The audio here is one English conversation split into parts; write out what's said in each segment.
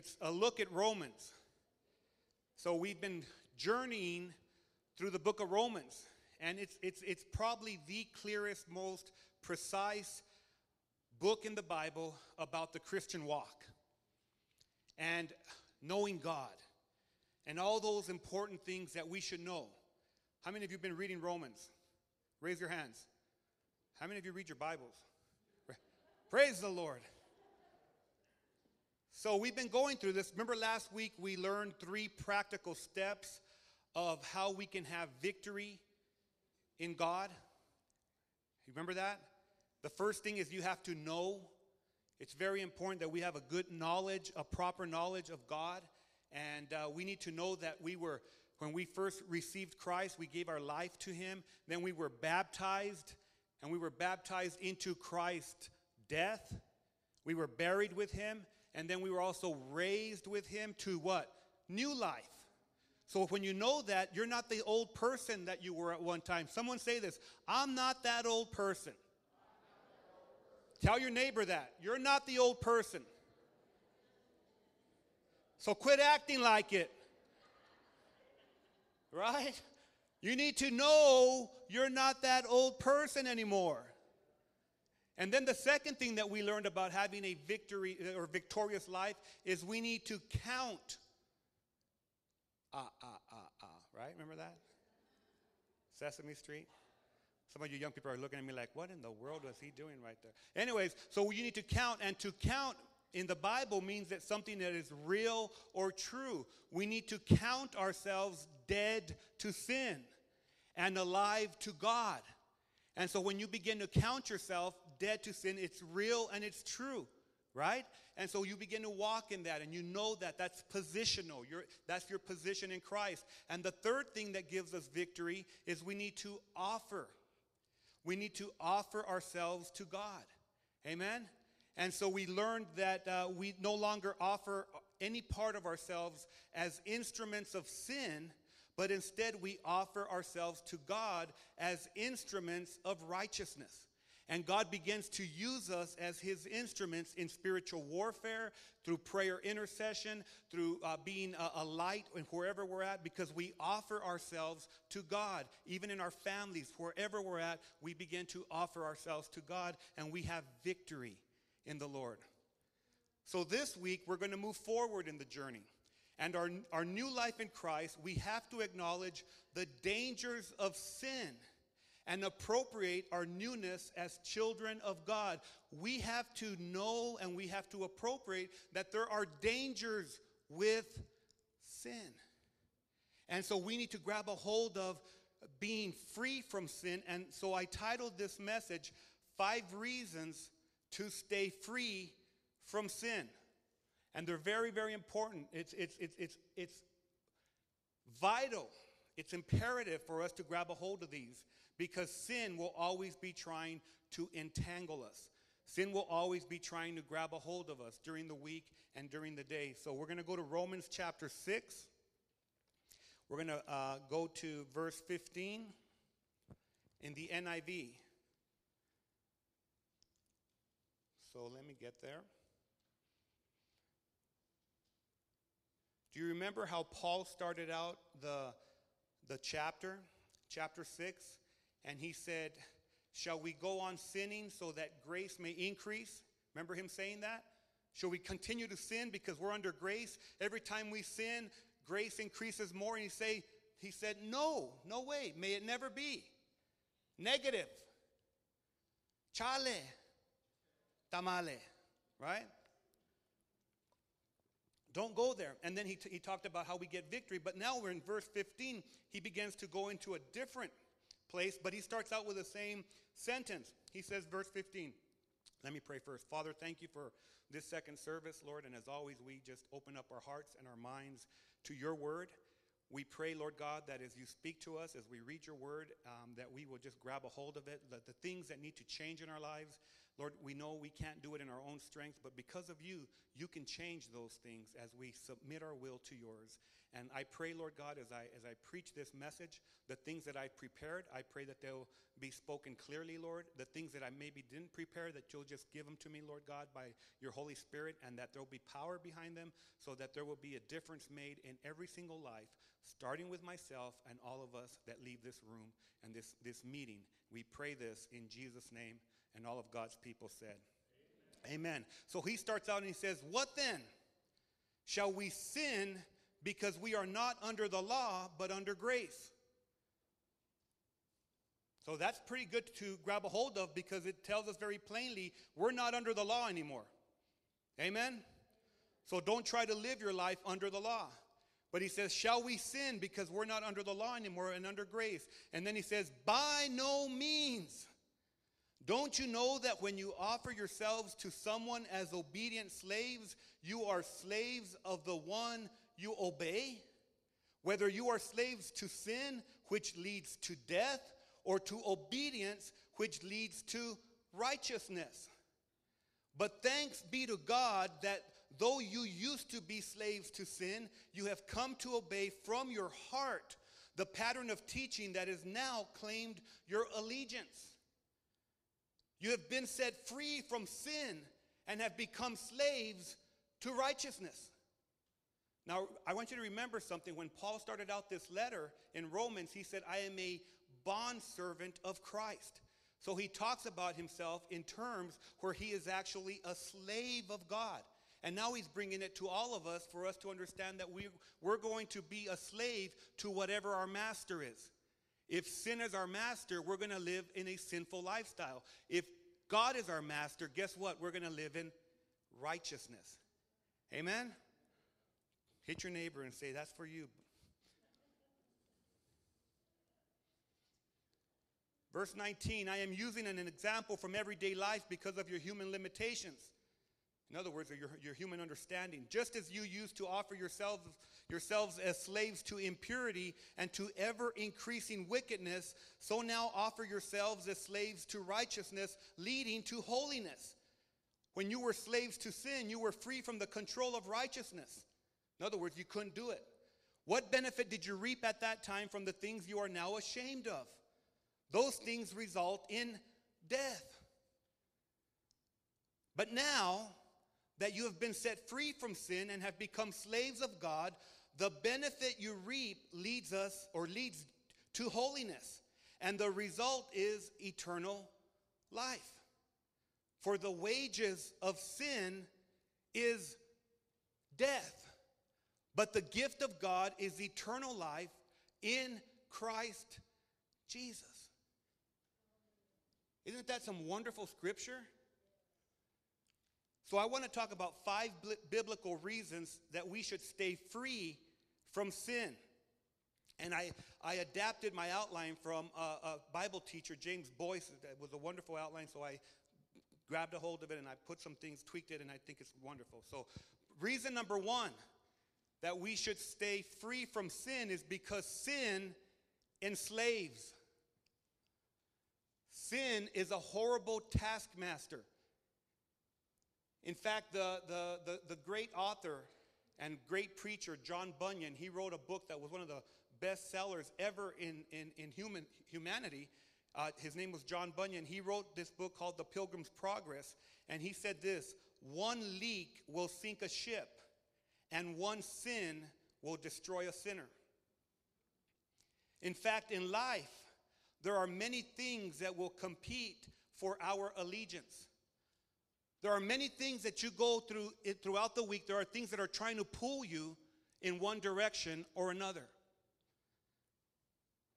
it's a look at Romans. So we've been journeying through the book of Romans, and it's, it's, it's probably the clearest, most precise book in the Bible about the Christian walk and knowing God and all those important things that we should know. How many of you have been reading Romans? Raise your hands. How many of you read your Bibles? Praise the Lord. So we've been going through this. Remember last week we learned three practical steps of how we can have victory in God? You remember that? The first thing is you have to know. It's very important that we have a good knowledge, a proper knowledge of God. And uh, we need to know that we were, when we first received Christ, we gave our life to Him. Then we were baptized, and we were baptized into Christ's death. We were buried with Him, and then we were also raised with him to what? New life. So when you know that, you're not the old person that you were at one time. Someone say this I'm not that old person. Tell your neighbor that. You're not the old person. So quit acting like it. Right? You need to know you're not that old person anymore. And then the second thing that we learned about having a victory or victorious life is we need to count. Ah, ah, ah, ah, right? Remember that? Sesame Street? Some of you young people are looking at me like, what in the world was he doing right there? Anyways, so you need to count, and to count in the Bible means that something that is real or true. We need to count ourselves dead to sin and alive to God. And so when you begin to count yourself dead to sin, it's real and it's true, right? And so you begin to walk in that and you know that that's positional. You're, that's your position in Christ. And the third thing that gives us victory is we need to offer. We need to offer ourselves to God. Amen? And so we learned that uh, we no longer offer any part of ourselves as instruments of sin, but instead we offer ourselves to God as instruments of righteousness. And God begins to use us as his instruments in spiritual warfare, through prayer intercession, through uh, being a, a light wherever we're at, because we offer ourselves to God. Even in our families, wherever we're at, we begin to offer ourselves to God and we have victory in the Lord. So this week, we're going to move forward in the journey. And our, our new life in Christ, we have to acknowledge the dangers of sin and appropriate our newness as children of God. We have to know and we have to appropriate that there are dangers with sin. And so we need to grab a hold of being free from sin. And so I titled this message, Five Reasons to Stay Free from Sin. And they're very, very important. It's, it's, it's, it's, it's vital, it's imperative for us to grab a hold of these because sin will always be trying to entangle us. Sin will always be trying to grab a hold of us during the week and during the day. So we're going to go to Romans chapter 6. We're going to uh, go to verse 15 in the NIV. So let me get there. Do you remember how Paul started out the, the chapter, chapter 6? And he said, Shall we go on sinning so that grace may increase? Remember him saying that? Shall we continue to sin because we're under grace? Every time we sin, grace increases more. And he say, he said, No, no way. May it never be. Negative. Chale. Tamale. Right? Don't go there. And then he, t- he talked about how we get victory. But now we're in verse 15. He begins to go into a different place, but he starts out with the same sentence. He says, verse 15. Let me pray first. Father, thank you for this second service, Lord. And as always, we just open up our hearts and our minds to your word. We pray, Lord God, that as you speak to us, as we read your word, um, that we will just grab a hold of it, that the things that need to change in our lives, Lord, we know we can't do it in our own strength, but because of you, you can change those things as we submit our will to yours. And I pray, Lord God, as I, as I preach this message, the things that I've prepared, I pray that they'll be spoken clearly, Lord. The things that I maybe didn't prepare, that you'll just give them to me, Lord God, by your Holy Spirit, and that there'll be power behind them so that there will be a difference made in every single life, starting with myself and all of us that leave this room and this, this meeting. We pray this in Jesus' name, and all of God's people said, Amen. Amen. So he starts out and he says, What then? Shall we sin because we are not under the law, but under grace? So that's pretty good to grab a hold of because it tells us very plainly we're not under the law anymore. Amen? So don't try to live your life under the law. But he says, Shall we sin because we're not under the law anymore and under grace? And then he says, By no means. Don't you know that when you offer yourselves to someone as obedient slaves, you are slaves of the one you obey? Whether you are slaves to sin, which leads to death, or to obedience, which leads to righteousness. But thanks be to God that though you used to be slaves to sin, you have come to obey from your heart the pattern of teaching that is now claimed your allegiance. You have been set free from sin and have become slaves to righteousness. Now, I want you to remember something. When Paul started out this letter in Romans, he said, I am a bondservant of Christ. So he talks about himself in terms where he is actually a slave of God. And now he's bringing it to all of us for us to understand that we, we're going to be a slave to whatever our master is. If sin is our master, we're going to live in a sinful lifestyle. If God is our master, guess what? We're going to live in righteousness. Amen? Hit your neighbor and say, That's for you. Verse 19, I am using an example from everyday life because of your human limitations. In other words, your, your human understanding. Just as you used to offer yourselves, yourselves as slaves to impurity and to ever increasing wickedness, so now offer yourselves as slaves to righteousness, leading to holiness. When you were slaves to sin, you were free from the control of righteousness. In other words, you couldn't do it. What benefit did you reap at that time from the things you are now ashamed of? Those things result in death. But now, that you have been set free from sin and have become slaves of God, the benefit you reap leads us or leads to holiness. And the result is eternal life. For the wages of sin is death. But the gift of God is eternal life in Christ Jesus. Isn't that some wonderful scripture? So, I want to talk about five biblical reasons that we should stay free from sin. And I, I adapted my outline from a, a Bible teacher, James Boice. It was a wonderful outline, so I grabbed a hold of it and I put some things, tweaked it, and I think it's wonderful. So, reason number one that we should stay free from sin is because sin enslaves. Sin is a horrible taskmaster. In fact, the, the, the, the, great author and great preacher, John Bunyan, he wrote a book that was one of the best sellers ever in, in, in human, humanity. Uh, his name was John Bunyan. He wrote this book called The Pilgrim's Progress, and he said this One leak will sink a ship, and one sin will destroy a sinner. In fact, in life, there are many things that will compete for our allegiance. There are many things that you go through it, throughout the week. There are things that are trying to pull you in one direction or another.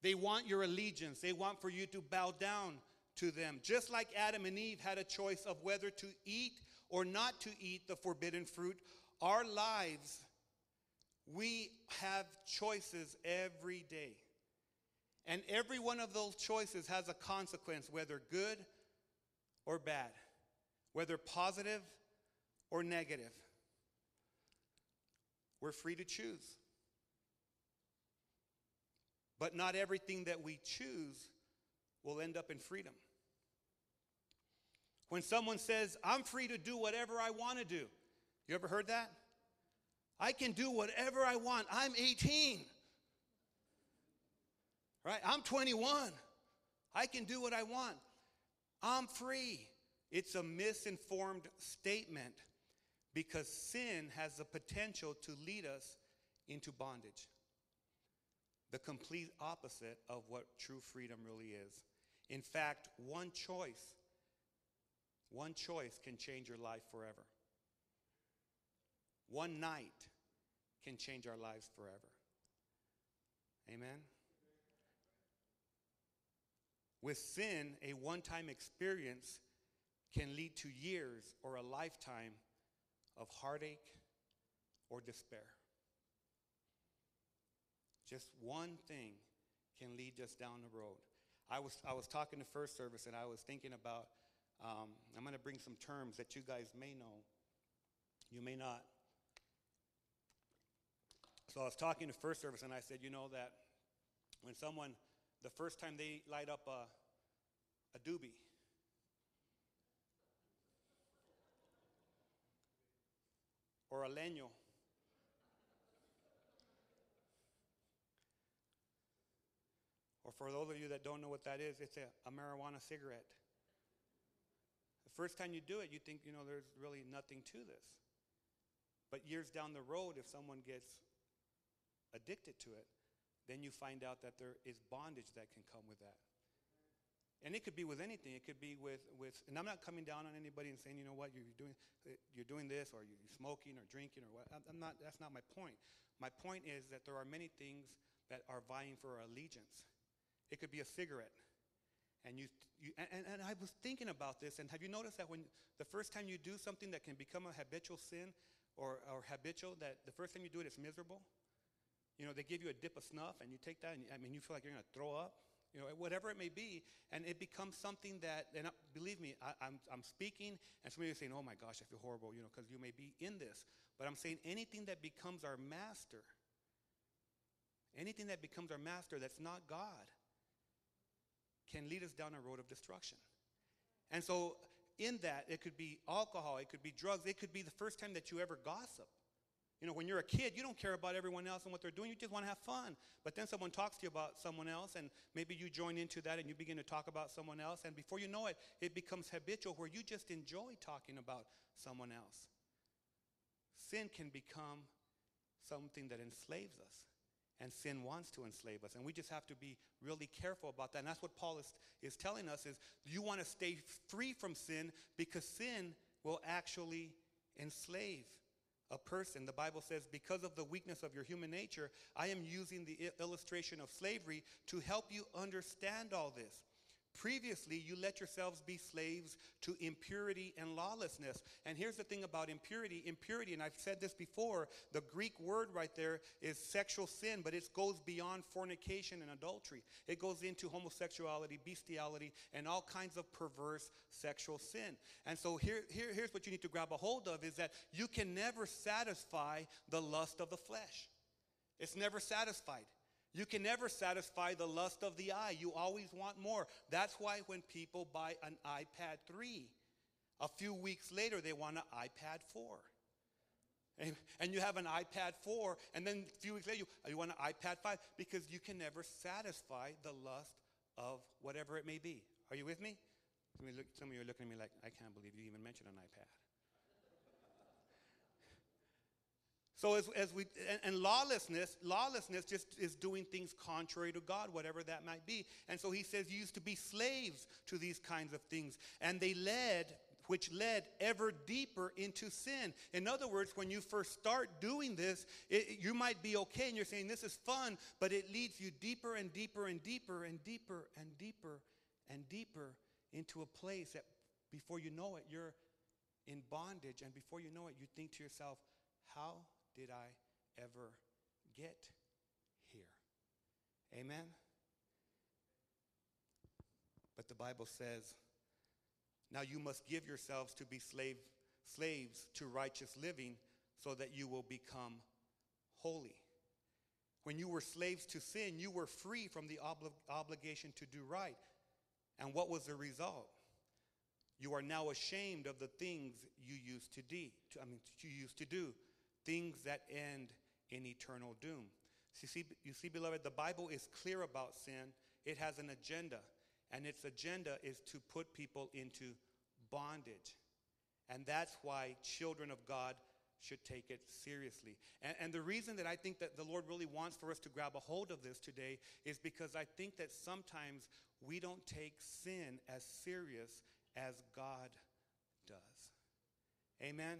They want your allegiance. They want for you to bow down to them. Just like Adam and Eve had a choice of whether to eat or not to eat the forbidden fruit, our lives, we have choices every day. And every one of those choices has a consequence, whether good or bad whether positive or negative. We're free to choose. But not everything that we choose will end up in freedom. When someone says, I'm free to do whatever I want to do. You ever heard that? I can do whatever I want. I'm 18. Right? I'm 21. I can do what I want. I'm free. It's a misinformed statement because sin has the potential to lead us into bondage. The complete opposite of what true freedom really is. In fact, one choice, one choice can change your life forever. One night can change our lives forever. Amen? With sin, a one time experience can lead to years or a lifetime of heartache or despair. Just one thing can lead us down the road. I was, I was talking to first service and I was thinking about, um, I'm going to bring some terms that you guys may know, you may not. So I was talking to first service and I said, you know, that when someone, the first time they light up a, a doobie, or a leño. Or for those of you that don't know what that is, it's a, a, marijuana cigarette. The first time you do it, you think, you know, there's really nothing to this. But years down the road, if someone gets addicted to it, then you find out that there is bondage that can come with that. And it could be with anything. It could be with, with and I'm not coming down on anybody and saying, you know what, you're doing, you're doing this or you're smoking or drinking or what. I'm not, that's not my point. My point is that there are many things that are vying for our allegiance. It could be a cigarette. And, you, you and, and I was thinking about this, and have you noticed that when the first time you do something that can become a habitual sin or, or habitual, that the first time you do it, it's miserable? You know, they give you a dip of snuff, and you take that, and I mean, you feel like you're going to throw up you know, whatever it may be, and it becomes something that, and uh, believe me, I, am I'm, I'm speaking, and somebody is saying, oh my gosh, I feel horrible, you know, because you may be in this. But I'm saying anything that becomes our master, anything that becomes our master that's not God, can lead us down a road of destruction. And so, in that, it could be alcohol, it could be drugs, it could be the first time that you ever gossip. You know, when you're a kid, you don't care about everyone else and what they're doing. You just want to have fun. But then someone talks to you about someone else, and maybe you join into that and you begin to talk about someone else. And before you know it, it becomes habitual where you just enjoy talking about someone else. Sin can become something that enslaves us. And sin wants to enslave us. And we just have to be really careful about that. And that's what Paul is, is telling us is you want to stay free from sin because sin will actually enslave a person. The Bible says, because of the weakness of your human nature, I am using the illustration of slavery to help you understand all this. Previously, you let yourselves be slaves to impurity and lawlessness. And here's the thing about impurity impurity, and I've said this before, the Greek word right there is sexual sin, but it goes beyond fornication and adultery. It goes into homosexuality, bestiality, and all kinds of perverse sexual sin. And so here, here, here's what you need to grab a hold of is that you can never satisfy the lust of the flesh, it's never satisfied. You can never satisfy the lust of the eye. You always want more. That's why when people buy an iPad 3, a few weeks later they want an iPad 4. And, you have an iPad 4, and then a few weeks later you, you want an iPad 5 because you can never satisfy the lust of whatever it may be. Are you with me? Some of you are looking at me like, I can't believe you even mentioned an iPad. So as, as we and, and, lawlessness, lawlessness just is doing things contrary to God, whatever that might be. And so he says you used to be slaves to these kinds of things, and they led, which led ever deeper into sin. In other words, when you first start doing this, it, you might be okay, and you're saying this is fun, but it leads you deeper and deeper and deeper and deeper and deeper and deeper into a place that before you know it, you're in bondage, and before you know it, you think to yourself, how did I ever get here? Amen? But the Bible says, now you must give yourselves to be slave, slaves to righteous living so that you will become holy. When you were slaves to sin, you were free from the obli- obligation to do right. And what was the result? You are now ashamed of the things you used to, to I mean, you used to do, things that end in eternal doom. You see, you see, beloved, the Bible is clear about sin. It has an agenda, and its agenda is to put people into bondage. And that's why children of God should take it seriously. And, and, the reason that I think that the Lord really wants for us to grab a hold of this today is because I think that sometimes we don't take sin as serious as God does. Amen?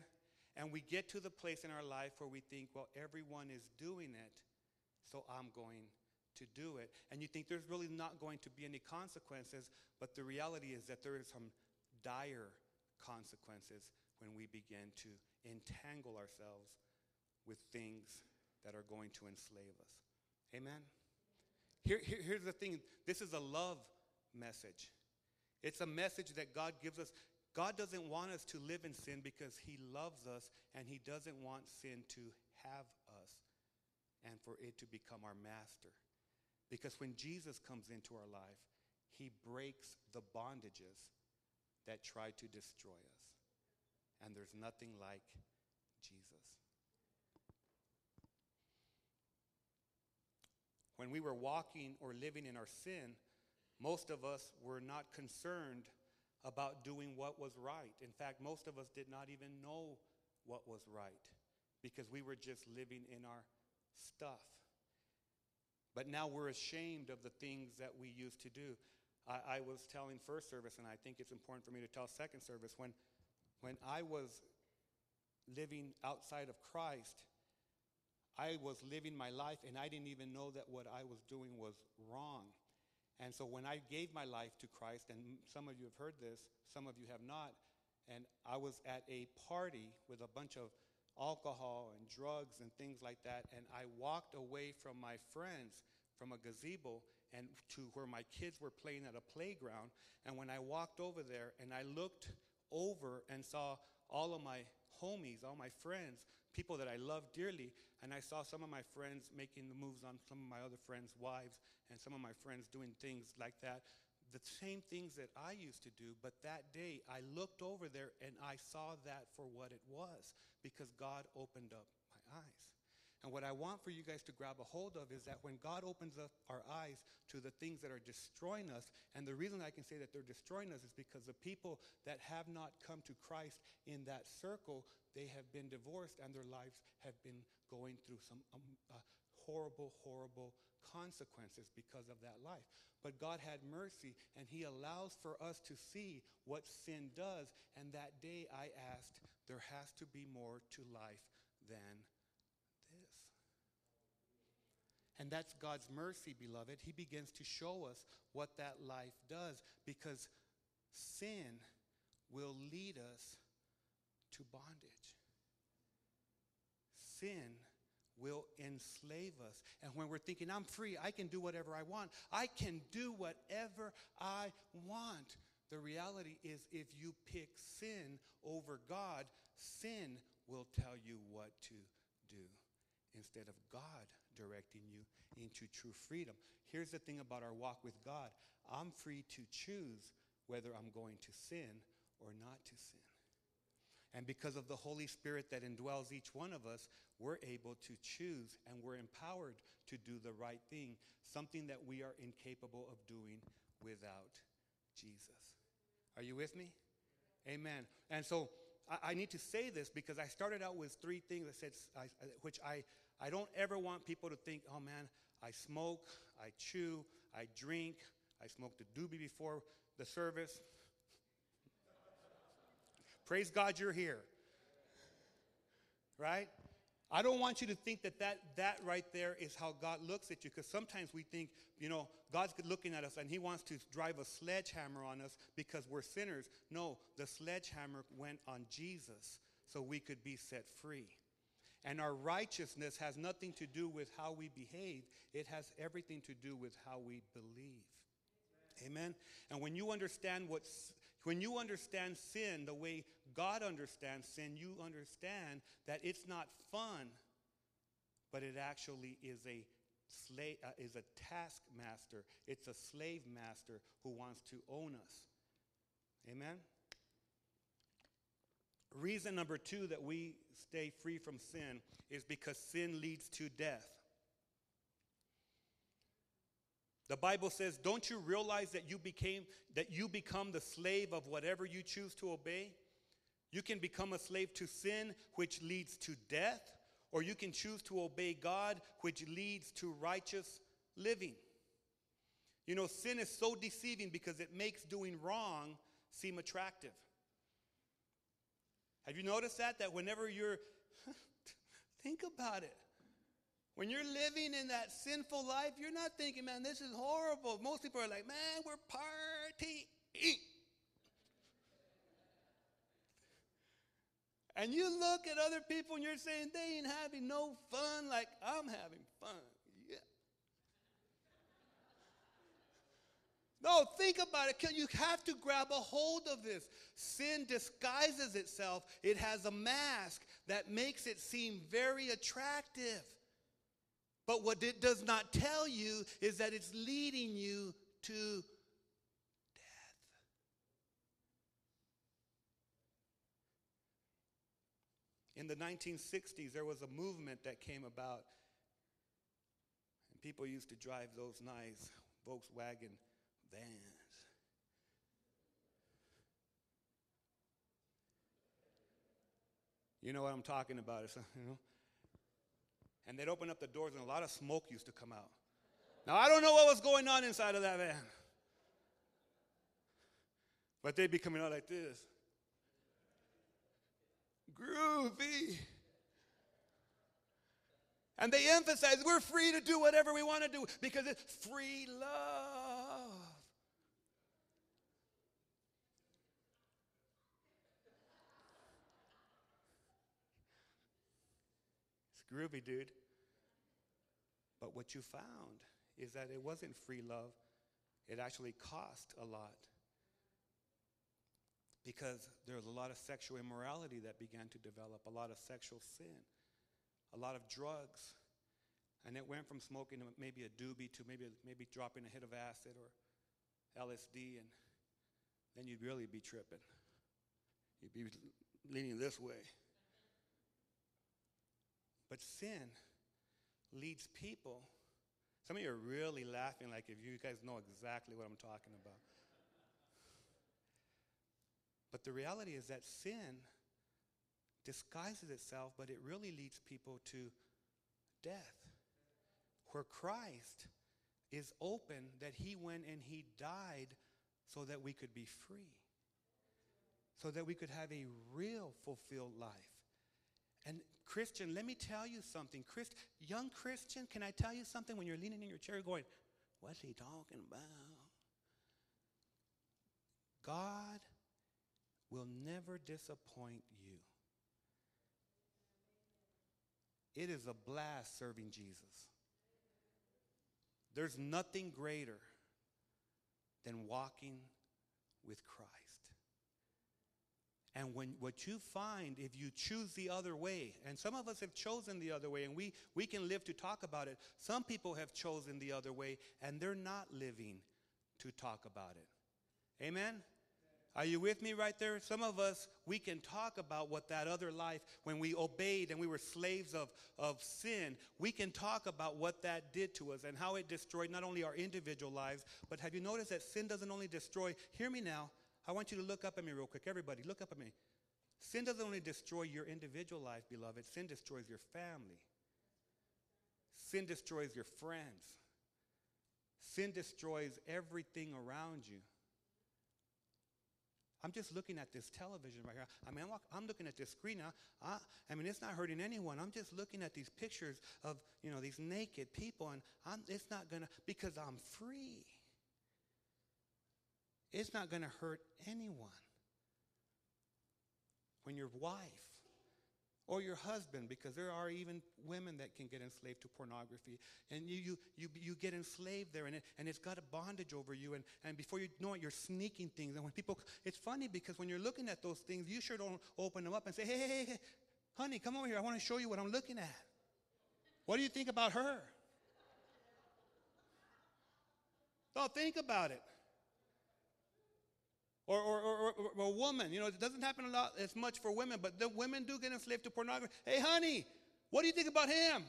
And we get to the place in our life where we think, well, everyone is doing it, so I'm going to do it. And you think there's really not going to be any consequences, but the reality is that there is some dire consequences when we begin to entangle ourselves with things that are going to enslave us. Amen? Here, here, here's the thing this is a love message. It's a message that God gives us. God doesn't want us to live in sin because He loves us and He doesn't want sin to have us and for it to become our master. Because when Jesus comes into our life, He breaks the bondages that try to destroy us and there's nothing like Jesus. When we were walking or living in our sin, most of us were not concerned about doing what was right. In fact, most of us did not even know what was right because we were just living in our stuff. But now we're ashamed of the things that we used to do. I, I was telling first service, and I think it's important for me to tell second service, when when I was living outside of Christ, I was living my life and I didn't even know that what I was doing was wrong. And so when I gave my life to Christ, and some of you have heard this, some of you have not, and I was at a party with a bunch of alcohol and drugs and things like that, and I walked away from my friends from a gazebo and to where my kids were playing at a playground. And when I walked over there and I looked over and saw all of my homies, all my friends, people that I love dearly, and I saw some of my friends making the moves on some of my other friends' wives and some of my friends doing things like that. The same things that I used to do, but that day I looked over there and I saw that for what it was because God opened up my eyes. And what I want for you guys to grab a hold of is that when God opens up our eyes to the things that are destroying us, and the reason I can say that they're destroying us is because the people that have not come to Christ in that circle, they have been divorced and their lives have been going through some um, uh, horrible, horrible consequences because of that life. But God had mercy and He allows for us to see what sin does. And that day I asked, there has to be more to life than is. And that's God's mercy, beloved. He begins to show us what that life does because sin will lead us to bondage. Sin will enslave us. And when we're thinking, I'm free, I can do whatever I want, I can do whatever I want. The reality is, if you pick sin over God, sin will tell you what to do instead of God directing you into true freedom. Here's the thing about our walk with God I'm free to choose whether I'm going to sin or not to sin. And because of the Holy Spirit that indwells each one of us, we're able to choose and we're empowered to do the right thing, something that we are incapable of doing without Jesus. Are you with me? Amen. And so I, I need to say this because I started out with three things that said, I, which I, I don't ever want people to think, oh man, I smoke, I chew, I drink, I smoked a doobie before the service. Praise God you're here. Right? I don't want you to think that that, that right there is how God looks at you, because sometimes we think, you know, God's looking at us and He wants to drive a sledgehammer on us because we're sinners. No, the sledgehammer went on Jesus so we could be set free. And our righteousness has nothing to do with how we behave, it has everything to do with how we believe. Amen. And when you understand what's when you understand sin the way God understands sin, you understand that it's not fun, but it actually is a slave uh, is a taskmaster. It's a slave master who wants to own us. Amen. Reason number two that we stay free from sin is because sin leads to death. The Bible says, "Don't you realize that you became that you become the slave of whatever you choose to obey? You can become a slave to sin which leads to death, or you can choose to obey God which leads to righteous living." You know, sin is so deceiving because it makes doing wrong seem attractive. Have you noticed that? That whenever you're, think about it. When you're living in that sinful life, you're not thinking, man, this is horrible. Most people are like, man, we're partying. And you look at other people and you're saying they ain't having no fun like I'm having fun. No, think about it. You have to grab a hold of this. Sin disguises itself, it has a mask that makes it seem very attractive. But what it does not tell you is that it's leading you to death. In the 1960s, there was a movement that came about, and people used to drive those nice Volkswagen vans. You know what I'm talking about, you know? And they'd open up the doors, and a lot of smoke used to come out. Now, I don't know what was going on inside of that van, but they'd be coming out like this groovy. And they emphasize we're free to do whatever we want to do because it's free love. It's groovy, dude. But what you found is that it wasn't free love, it actually cost a lot. Because there was a lot of sexual immorality that began to develop, a lot of sexual sin a lot of drugs. And it went from smoking maybe a doobie to maybe, maybe dropping a hit of acid or LSD, and then you'd really be tripping. You'd be leaning this way. But sin leads people. Some of you are really laughing like if you guys know exactly what I'm talking about. But the reality is that sin disguises itself, but it really leads people to death. Where Christ is open that he went and he died so that we could be free, so that we could have a real fulfilled life. Christian, let me tell you something. Christ, young Christian, can I tell you something when you're leaning in your chair going, What's he talking about? God will never disappoint you. It is a blast serving Jesus. There's nothing greater than walking with Christ. And when what you find, if you choose the other way, and some of us have chosen the other way, and we, we can live to talk about it. Some people have chosen the other way, and they're not living to talk about it. Amen? Are you with me right there? Some of us, we can talk about what that other life, when we obeyed and we were slaves of, of sin, we can talk about what that did to us and how it destroyed not only our individual lives, but have you noticed that sin doesn't only destroy, hear me now, I want you to look up at me real quick. Everybody, look up at me. Sin doesn't only destroy your individual life, beloved, sin destroys your family. Sin destroys your friends. Sin destroys everything around you. I'm just looking at this television right here. I mean, I'm, I'm looking at this screen now. I, I, mean, it's not hurting anyone. I'm just looking at these pictures of, you know, these naked people, and I'm, it's not going to, because I'm free. It's not going to hurt anyone. When your wife or your husband, because there are even women that can get enslaved to pornography. And you, you, you, you get enslaved there, and, it, and it's got a bondage over you. And, and before you know it, you're sneaking things. And when people, it's funny because when you're looking at those things, you sure don't open them up and say, hey, hey, hey, honey, come over here. I want to show you what I'm looking at. What do you think about her? Don't think about it. Or, or, or, or, a woman. You know, it doesn't happen a lot as much for women, but the women do get enslaved to pornography. Hey, honey, what do you think about him?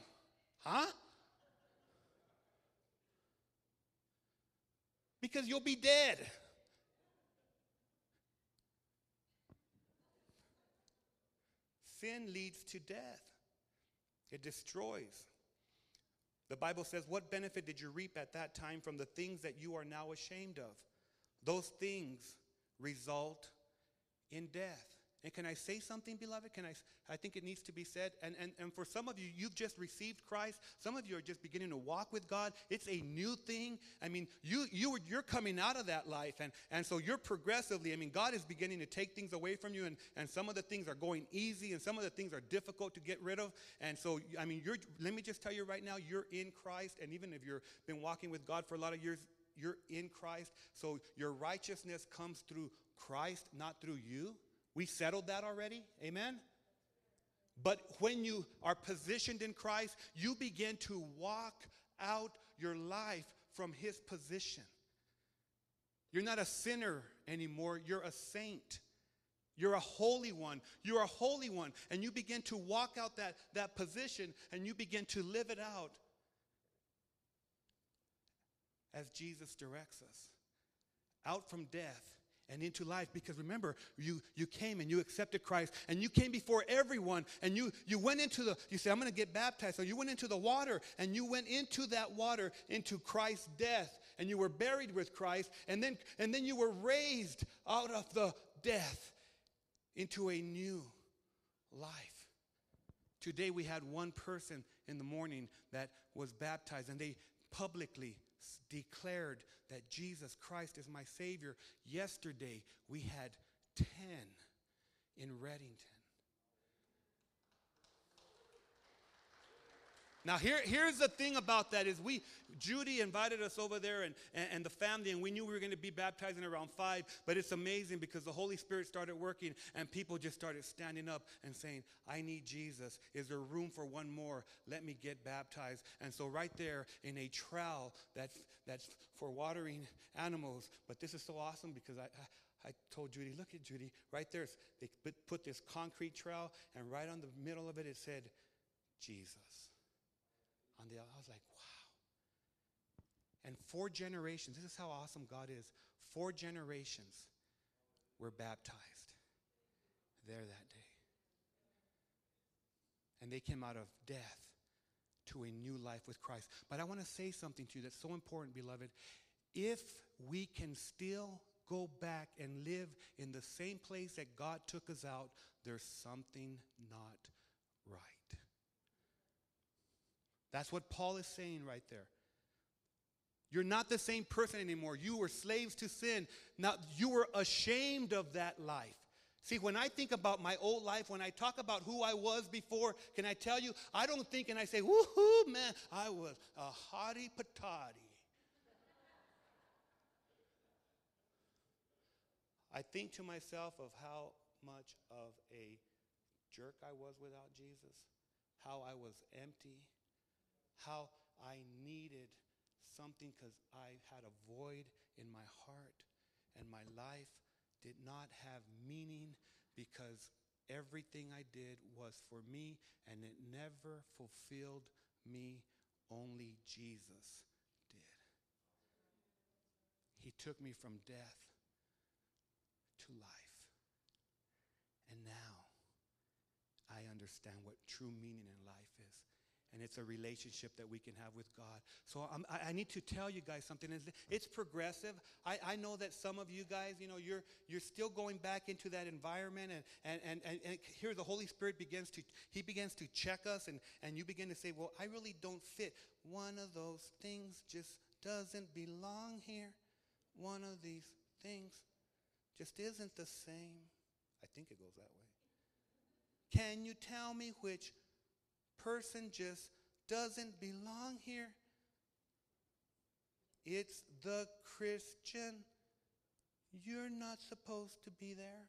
Huh? Because you'll be dead. Sin leads to death, it destroys. The Bible says, What benefit did you reap at that time from the things that you are now ashamed of? Those things result in death. And can I say something, beloved? Can I? I think it needs to be said. And, and, and for some of you, you've just received Christ. Some of you are just beginning to walk with God. It's a new thing. I mean, you, you, you're coming out of that life. And, and so you're progressively, I mean, God is beginning to take things away from you. And, and some of the things are going easy, and some of the things are difficult to get rid of. And so, I mean, you're, let me just tell you right now, you're in Christ. And even if you've been walking with God for a lot of years, you're in Christ. So your righteousness comes through Christ, not through you. We settled that already. Amen? But when you are positioned in Christ, you begin to walk out your life from his position. You're not a sinner anymore, you're a saint. You're a holy one. You're a holy one. And you begin to walk out that, that position and you begin to live it out as Jesus directs us. Out from death and into life because remember you you came and you accepted christ and you came before everyone and you you went into the you say i'm going to get baptized so you went into the water and you went into that water into christ's death and you were buried with christ and then and then you were raised out of the death into a new life today we had one person in the morning that was baptized and they publicly declared that Jesus Christ is my Savior. Yesterday, we had 10 in Reddington. Now here, here's the thing about that is we Judy invited us over there and, and, and the family and we knew we were going to be baptizing around five, but it's amazing because the Holy Spirit started working and people just started standing up and saying, I need Jesus. Is there room for one more? Let me get baptized. And so right there in a trowel that's that's for watering animals, but this is so awesome because I, I I told Judy, look at Judy, right there. They put this concrete trowel, and right on the middle of it, it said, Jesus on the I was like, wow. And four generations, this is how awesome God is. Four generations were baptized there that day. And they came out of death to a new life with Christ. But I want to say something to you that's so important, beloved. If we can still go back and live in the same place that God took us out, there's something not right. That's what Paul is saying right there. You're not the same person anymore. You were slaves to sin. Now, you were ashamed of that life. See, when I think about my old life, when I talk about who I was before, can I tell you, I don't think and I say, woohoo, man, I was a hottie patati. I think to myself of how much of a jerk I was without Jesus, how I was empty, how I needed something because I had a void in my heart and my life did not have meaning because everything I did was for me and it never fulfilled me. Only Jesus did. He took me from death to life. And now I understand what true meaning in life and it's a relationship that we can have with God. So um, I, need to tell you guys something. It's progressive. I, I, know that some of you guys, you know, you're, you're still going back into that environment, and, and, and, and, and here the Holy Spirit begins to, he begins to check us, and, and you begin to say, well, I really don't fit. One of those things just doesn't belong here. One of these things just isn't the same. I think it goes that way. Can you tell me which person just doesn't belong here. It's the Christian. You're not supposed to be there.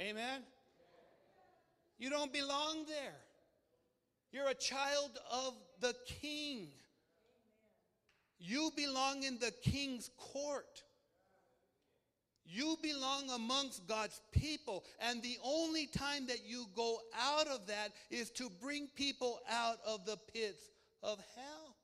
Amen? You don't belong there. You're a child of the king. You belong in the king's court. You belong amongst God's people. And the only time that you go out of that is to bring people out of the pits of hell.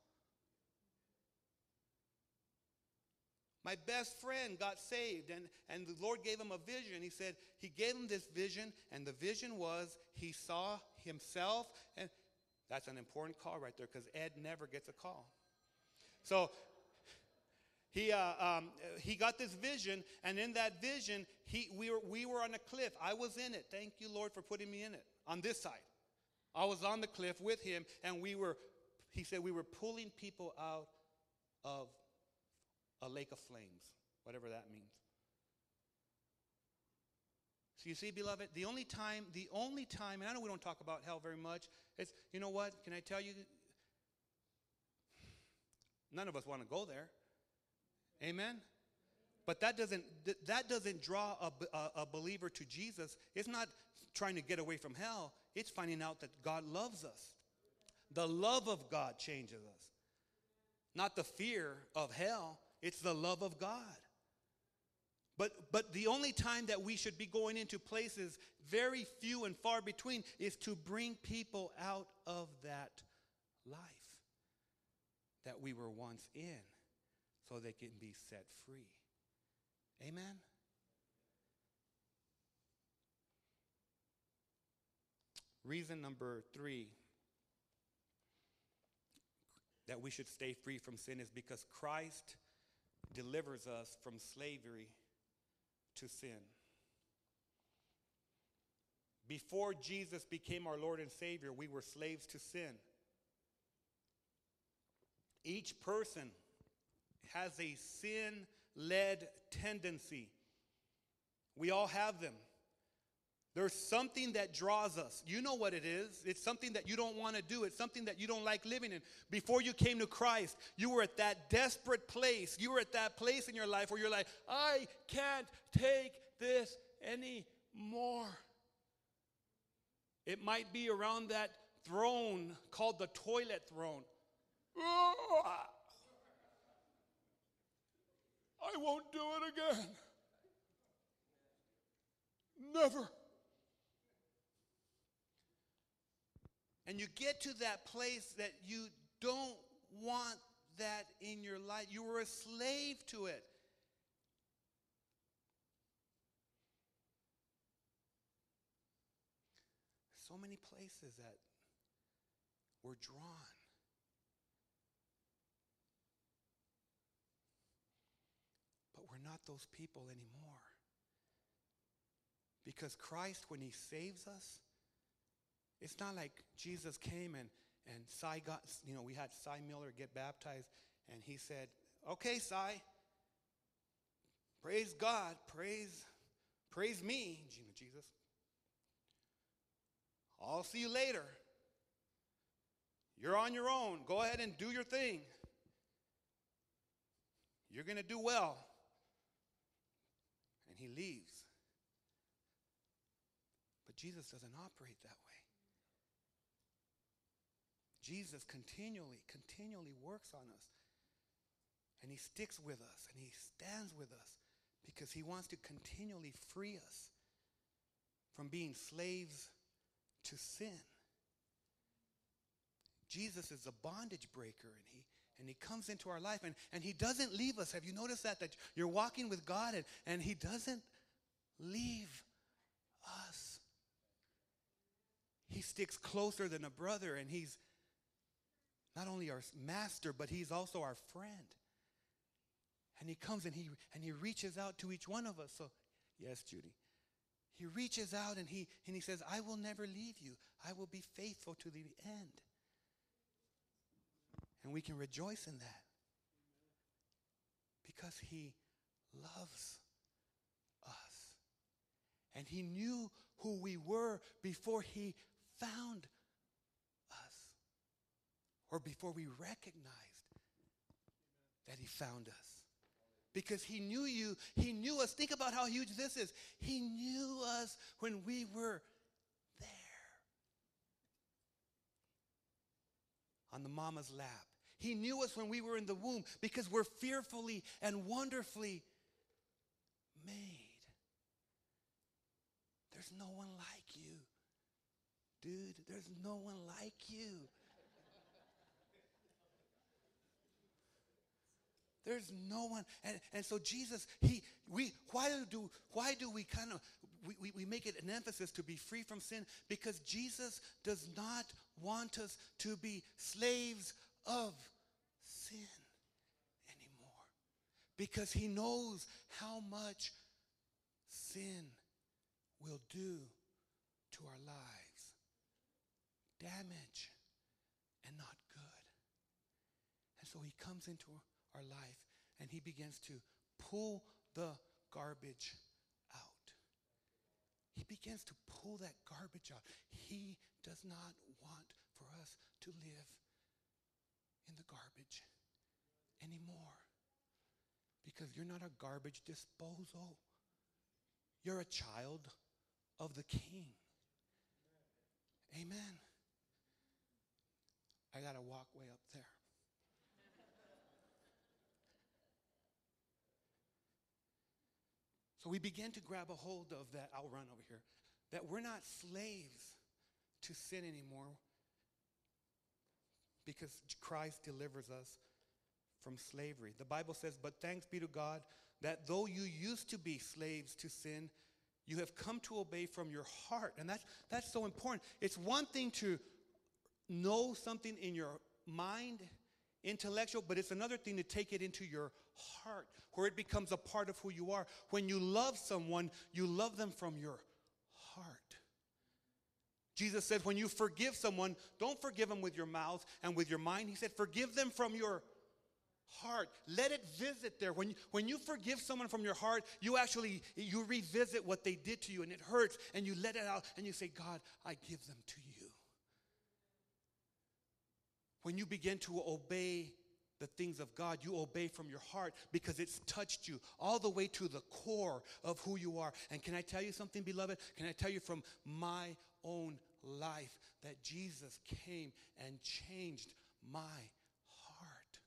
My best friend got saved, and, and the Lord gave him a vision. He said, He gave him this vision, and the vision was he saw himself. And that's an important call right there because Ed never gets a call. So he, uh, um, he got this vision, and in that vision, he, we, were, we were on a cliff. I was in it. Thank you, Lord, for putting me in it on this side. I was on the cliff with him, and we were, he said, we were pulling people out of a lake of flames, whatever that means. So you see, beloved, the only time, the only time, and I know we don't talk about hell very much, it's, you know what, can I tell you? None of us want to go there. Amen? But that doesn't, that doesn't draw a, a, a believer to Jesus. It's not trying to get away from hell, it's finding out that God loves us. The love of God changes us. Not the fear of hell, it's the love of God. But, but the only time that we should be going into places very few and far between is to bring people out of that life that we were once in so they can be set free. Amen? Reason number three that we should stay free from sin is because Christ delivers us from slavery to sin. Before Jesus became our Lord and Savior, we were slaves to sin. Each person has a sin led tendency. We all have them. There's something that draws us. You know what it is. It's something that you don't want to do. It's something that you don't like living in. Before you came to Christ, you were at that desperate place. You were at that place in your life where you're like, I can't take this anymore. It might be around that throne called the toilet throne. I won't do it again. Never. And you get to that place that you don't want that in your life. You were a slave to it. So many places that we're drawn. We're not those people anymore. Because Christ, when He saves us, it's not like Jesus came and, and Cy got, you know, we had Cy Miller get baptized, and he said, Okay, Cy, praise God, praise, praise me, Jesus. I'll see you later. You're on your own. Go ahead and do your thing. You're going to do well. He leaves. But Jesus doesn't operate that way. Jesus continually, continually works on us. And he sticks with us and he stands with us because he wants to continually free us from being slaves to sin. Jesus is a bondage breaker and he and he comes into our life and, and he doesn't leave us. Have you noticed that? That you're walking with God and, and he doesn't leave us. He sticks closer than a brother and he's not only our master, but he's also our friend. And he comes and he and he reaches out to each one of us. So, yes, Judy. He reaches out and he and he says, "I will never leave you. I will be faithful to the end." And we can rejoice in that. Because he loves us. And he knew who we were before he found us or before we recognized that He found us. Because He knew you, He knew us. Think about how huge this is. He knew us when we were there. on the mama's lap. He knew us when we were in the womb because we're fearfully and wonderfully made. There's no one like you. Dude, there's no one like you. There's no one. And, and so Jesus, he we why do why do we kind of we, we, we make it an emphasis to be free from sin? Because Jesus does not want us to be slaves of sin anymore. Because he knows how much sin will do to our lives. Damage and not good. And so he comes into our life and he begins to pull the garbage out. He begins to pull that garbage out. He does not want for us to live in the garbage anymore. Because you're not a garbage disposal. You're a child of the King. Amen. I got to walk way up there. So we begin to grab a hold of that. I'll run over here. That we're not slaves to sin anymore because Christ delivers us from slavery. The Bible says, But thanks be to God that though you used to be slaves to sin, you have come to obey from your heart. And that's, that's so important. It's one thing to know something in your mind, intellectual, but it's another thing to take it into your heart, where it becomes a part of who you are. When you love someone, you love them from your heart. Jesus said, when you forgive someone, don't forgive them with your mouth and with your mind. He said, forgive them from your heart. Let it visit there. When you, when you forgive someone from your heart you actually you revisit what they did to you and it hurts and you let it out and you say god i give them to you. When you begin to obey the things of god you obey from your heart because it's touched you all the way to the core of who you are. And can i tell you something beloved? Can i tell you from my own life that jesus came and changed my heart.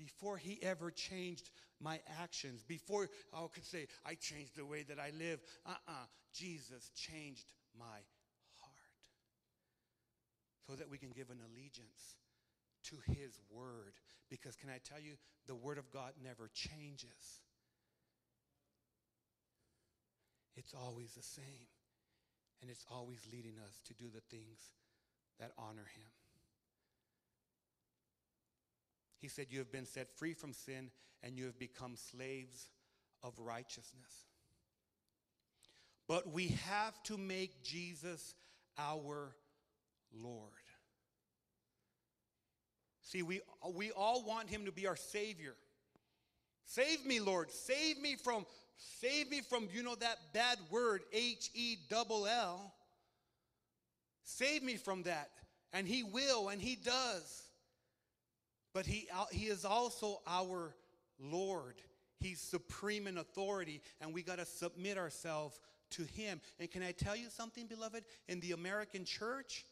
before he ever changed my actions, before I could say, I changed the way that I live, uh uh-uh, uh Jesus changed my heart. So that we can give an allegiance to his word. Because can I tell you, the word of God never changes, it's always the same. And it's always leading us to do the things that honor him. He said, You have been set free from sin and you have become slaves of righteousness. But we have to make Jesus our Lord. See, we, we all want him to be our Savior. Save me, Lord. Save me from, save me from, you know, that bad word, H E double L. Save me from that. And he will, and he does. But he, he is also our Lord. He's supreme in authority, and we got to submit ourselves to him. And can I tell you something, beloved? In the American church,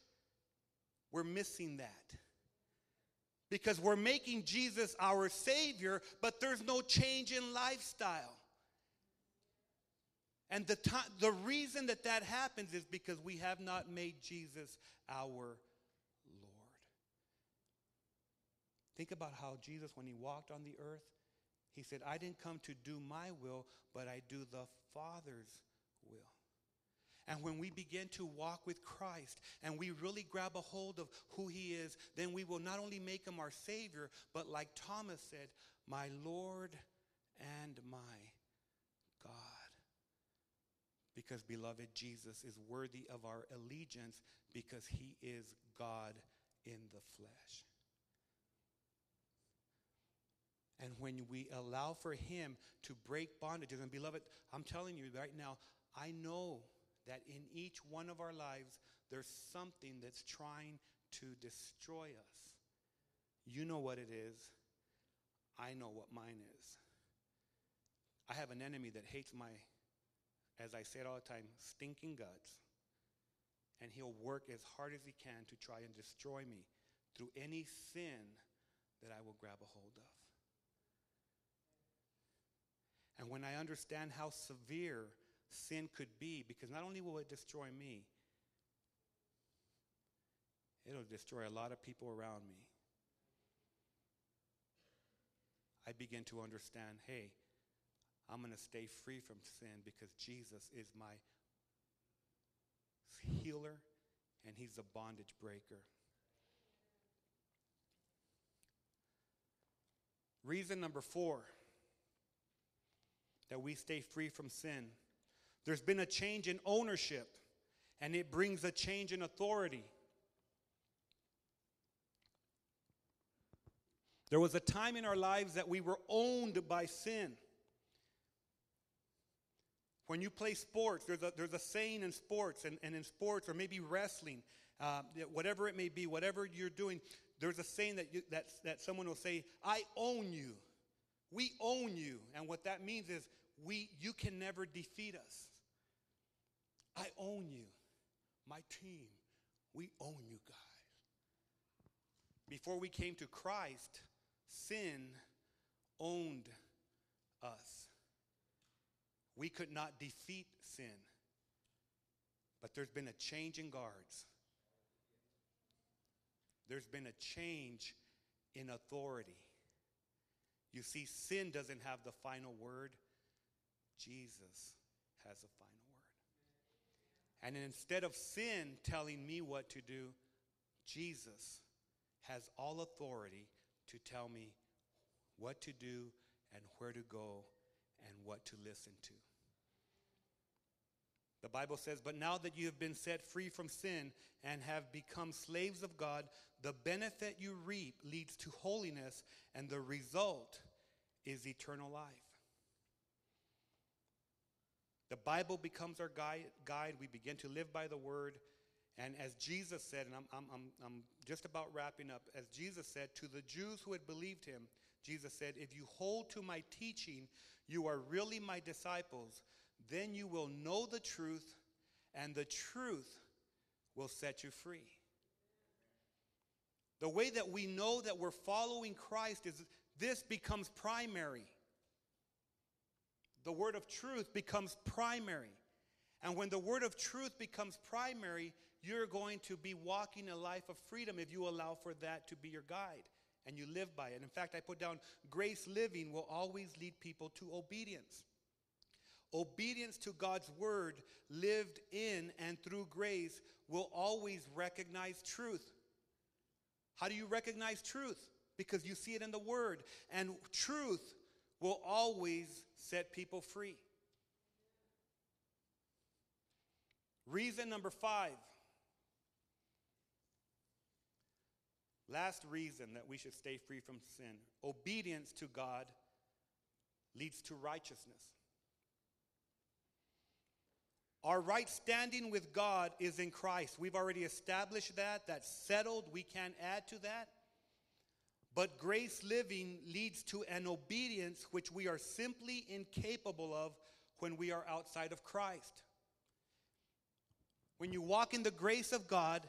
we're missing that. Because we're making Jesus our Savior, but there's no change in lifestyle. And the, the reason that that happens is because we have not made Jesus our Lord. Think about how Jesus, when he walked on the earth, he said, I didn't come to do my will, but I do the Father's will. And when we begin to walk with Christ and we really grab a hold of who he is, then we will not only make him our Savior, but like Thomas said, my Lord and my. Because, beloved, Jesus is worthy of our allegiance because he is God in the flesh. And when we allow for Him to break bondages, and beloved, I'm telling you right now, I know that in each one of our lives, there's something that's trying to destroy us. You know what it is. I know what mine is. I have an enemy that hates my, as I say it all the time, stinking guts. and he'll work as hard as he can to try and destroy me through any sin that I will grab a hold of. And when I understand how severe sin could be, because not only will it destroy me, it'll destroy a lot of people around me. I begin to understand hey, I'm going to stay free from sin because Jesus is my healer and he's a bondage breaker. Reason number four that we stay free from sin. There's been a change in ownership, and it brings a change in authority. There was a time in our lives that we were owned by sin. When you play sports, there's a, there's a saying in sports, and, and in sports, or maybe wrestling, uh, whatever it may be, whatever you're doing, there's a saying that, you, that, that someone will say, I own you. We own you. And what that means is we, you can never defeat us. I own you. My team, we own you guys. Before we came to Christ, sin owned us. We could not defeat sin. But there's been a change in guards. There's been a change in authority. You see, sin doesn't have the final word, Jesus has the final word. And instead of sin telling me what to do, Jesus has all authority to tell me what to do and where to go and what to listen to. The Bible says, But now that you have been set free from sin and have become slaves of God, the benefit you reap leads to holiness, and the result is eternal life. The Bible becomes our guide, guide. We begin to live by the word. And as Jesus said, and I'm, I'm, I'm, I'm just about wrapping up, as Jesus said to the Jews who had believed him, Jesus said, If you hold to my teaching, you are really my disciples. Then you will know the truth, and the truth will set you free. The way that we know that we're following Christ is this becomes primary. The word of truth becomes primary. And when the word of truth becomes primary, you're going to be walking a life of freedom if you allow for that to be your guide and you live by it. In fact, I put down grace living will always lead people to obedience. Obedience to God's word lived in and through grace will always recognize truth. How do you recognize truth? Because you see it in the word. And truth will always set people free. Reason number five. Last reason that we should stay free from sin obedience to God leads to righteousness. Our right standing with God is in Christ. We've already established that. That's settled. We can't add to that. But grace living leads to an obedience which we are simply incapable of when we are outside of Christ. When you walk in the grace of God,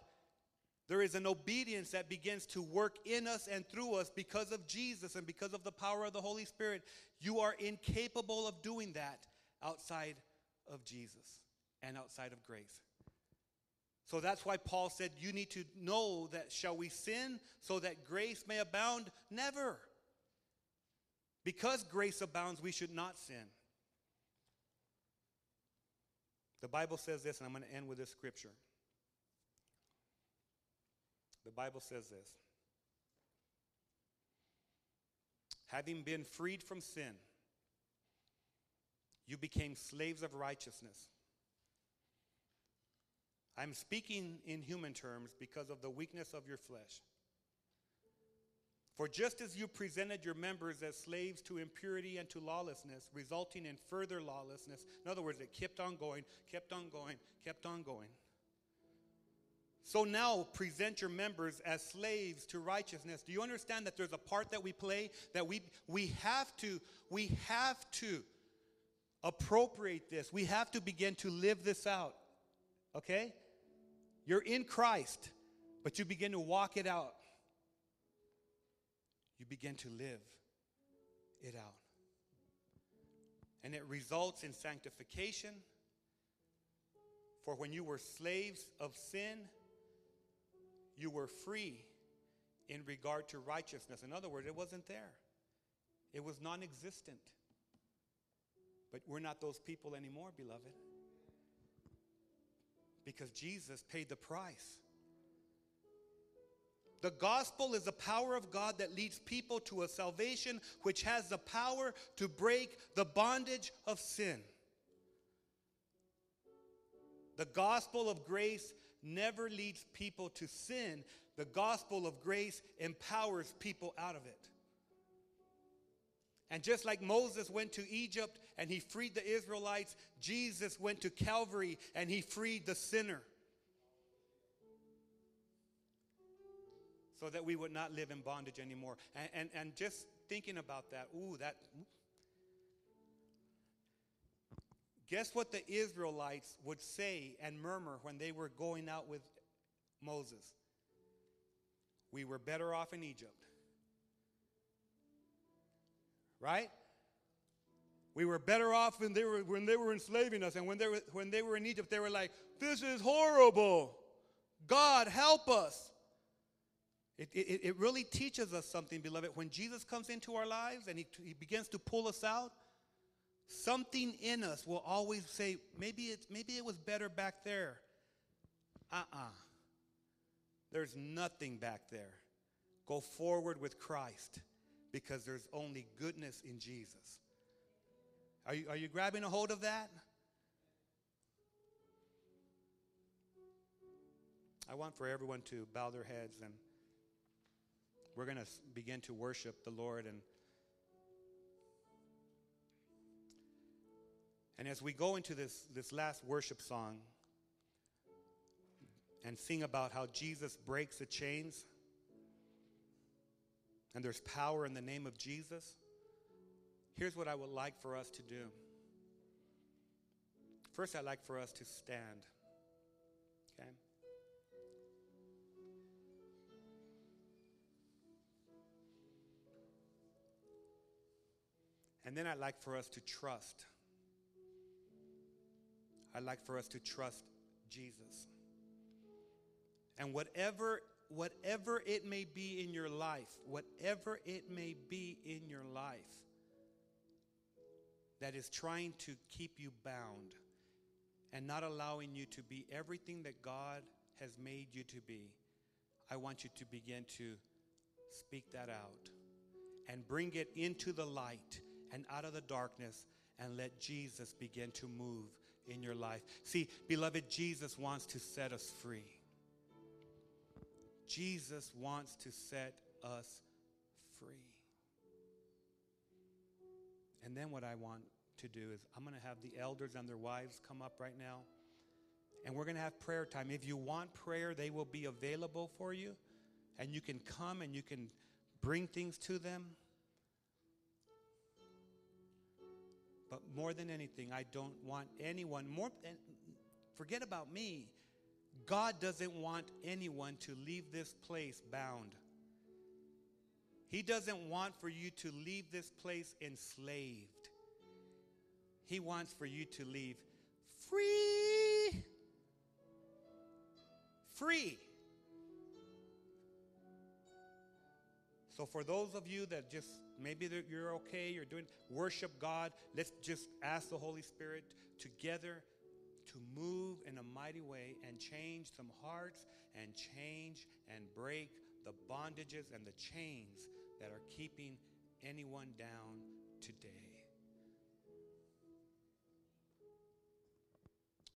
there is an obedience that begins to work in us and through us because of Jesus and because of the power of the Holy Spirit. You are incapable of doing that outside of Jesus and outside of grace. So that's why Paul said, You need to know that shall we sin so that grace may abound? Never. Because grace abounds, we should not sin. The Bible says this, and I'm going to end with this scripture. The Bible says this Having been freed from sin, you became slaves of righteousness. I'm speaking in human terms because of the weakness of your flesh. For just as you presented your members as slaves to impurity and to lawlessness, resulting in further lawlessness, in other words, it kept on going, kept on going, kept on going. So now present your members as slaves to righteousness. Do you understand that there's a part that we play that we we have to we have to appropriate this. We have to begin to live this out. Okay? You're in Christ, but you begin to walk it out. You begin to live it out. And it results in sanctification. For when you were slaves of sin, you were free in regard to righteousness. In other words, it wasn't there, it was non existent. But we're not those people anymore, beloved. Because Jesus paid the price. The gospel is the power of God that leads people to a salvation which has the power to break the bondage of sin. The gospel of grace never leads people to sin. The gospel of grace empowers people out of it. And just like Moses went to Egypt and he freed the Israelites, Jesus went to Calvary and he freed the sinner. So that we would not live in bondage anymore. And, and, and just thinking about that, ooh, that. Guess what the Israelites would say and murmur when they were going out with Moses? We were better off in Egypt. Right? We were better off when they were, when they were enslaving us. And when they, were, when they were in Egypt, they were like, This is horrible. God, help us. It, it, it really teaches us something, beloved. When Jesus comes into our lives and he, he begins to pull us out, something in us will always say, maybe, it's, maybe it was better back there. Uh uh-uh. uh There's nothing back there. Go forward with Christ because there's only goodness in Jesus. Are you, are you grabbing a hold of that? I want for everyone to bow their heads and we're going to begin to worship the Lord and And as we go into this, this last worship song and sing about how Jesus breaks the chains, and there's power in the name of Jesus, here's what I would like for us to do. First, I'd like for us to stand. Okay? And then I'd like for us to trust. I'd like for us to trust Jesus. And whatever whatever it may be in your life, whatever it may be in your life that is trying to keep you bound and not allowing you to be everything that God has made you to be, I want you to begin to speak that out and bring it into the light and out of the darkness and let Jesus begin to move in your life. See, beloved, Jesus wants to set us free. Jesus wants to set us free. And then what I want to do is I'm going to have the elders and their wives come up right now. And we're going to have prayer time. If you want prayer, they will be available for you. And you can come and you can bring things to them. But more than anything, I don't want anyone more forget about me. God doesn't want anyone to leave this place bound. He doesn't want for you to leave this place enslaved. He wants for you to leave free. Free. So, for those of you that just maybe you're okay, you're doing worship God, let's just ask the Holy Spirit together to move in a mighty way and change some hearts and change and break the bondages and the chains that are keeping anyone down today.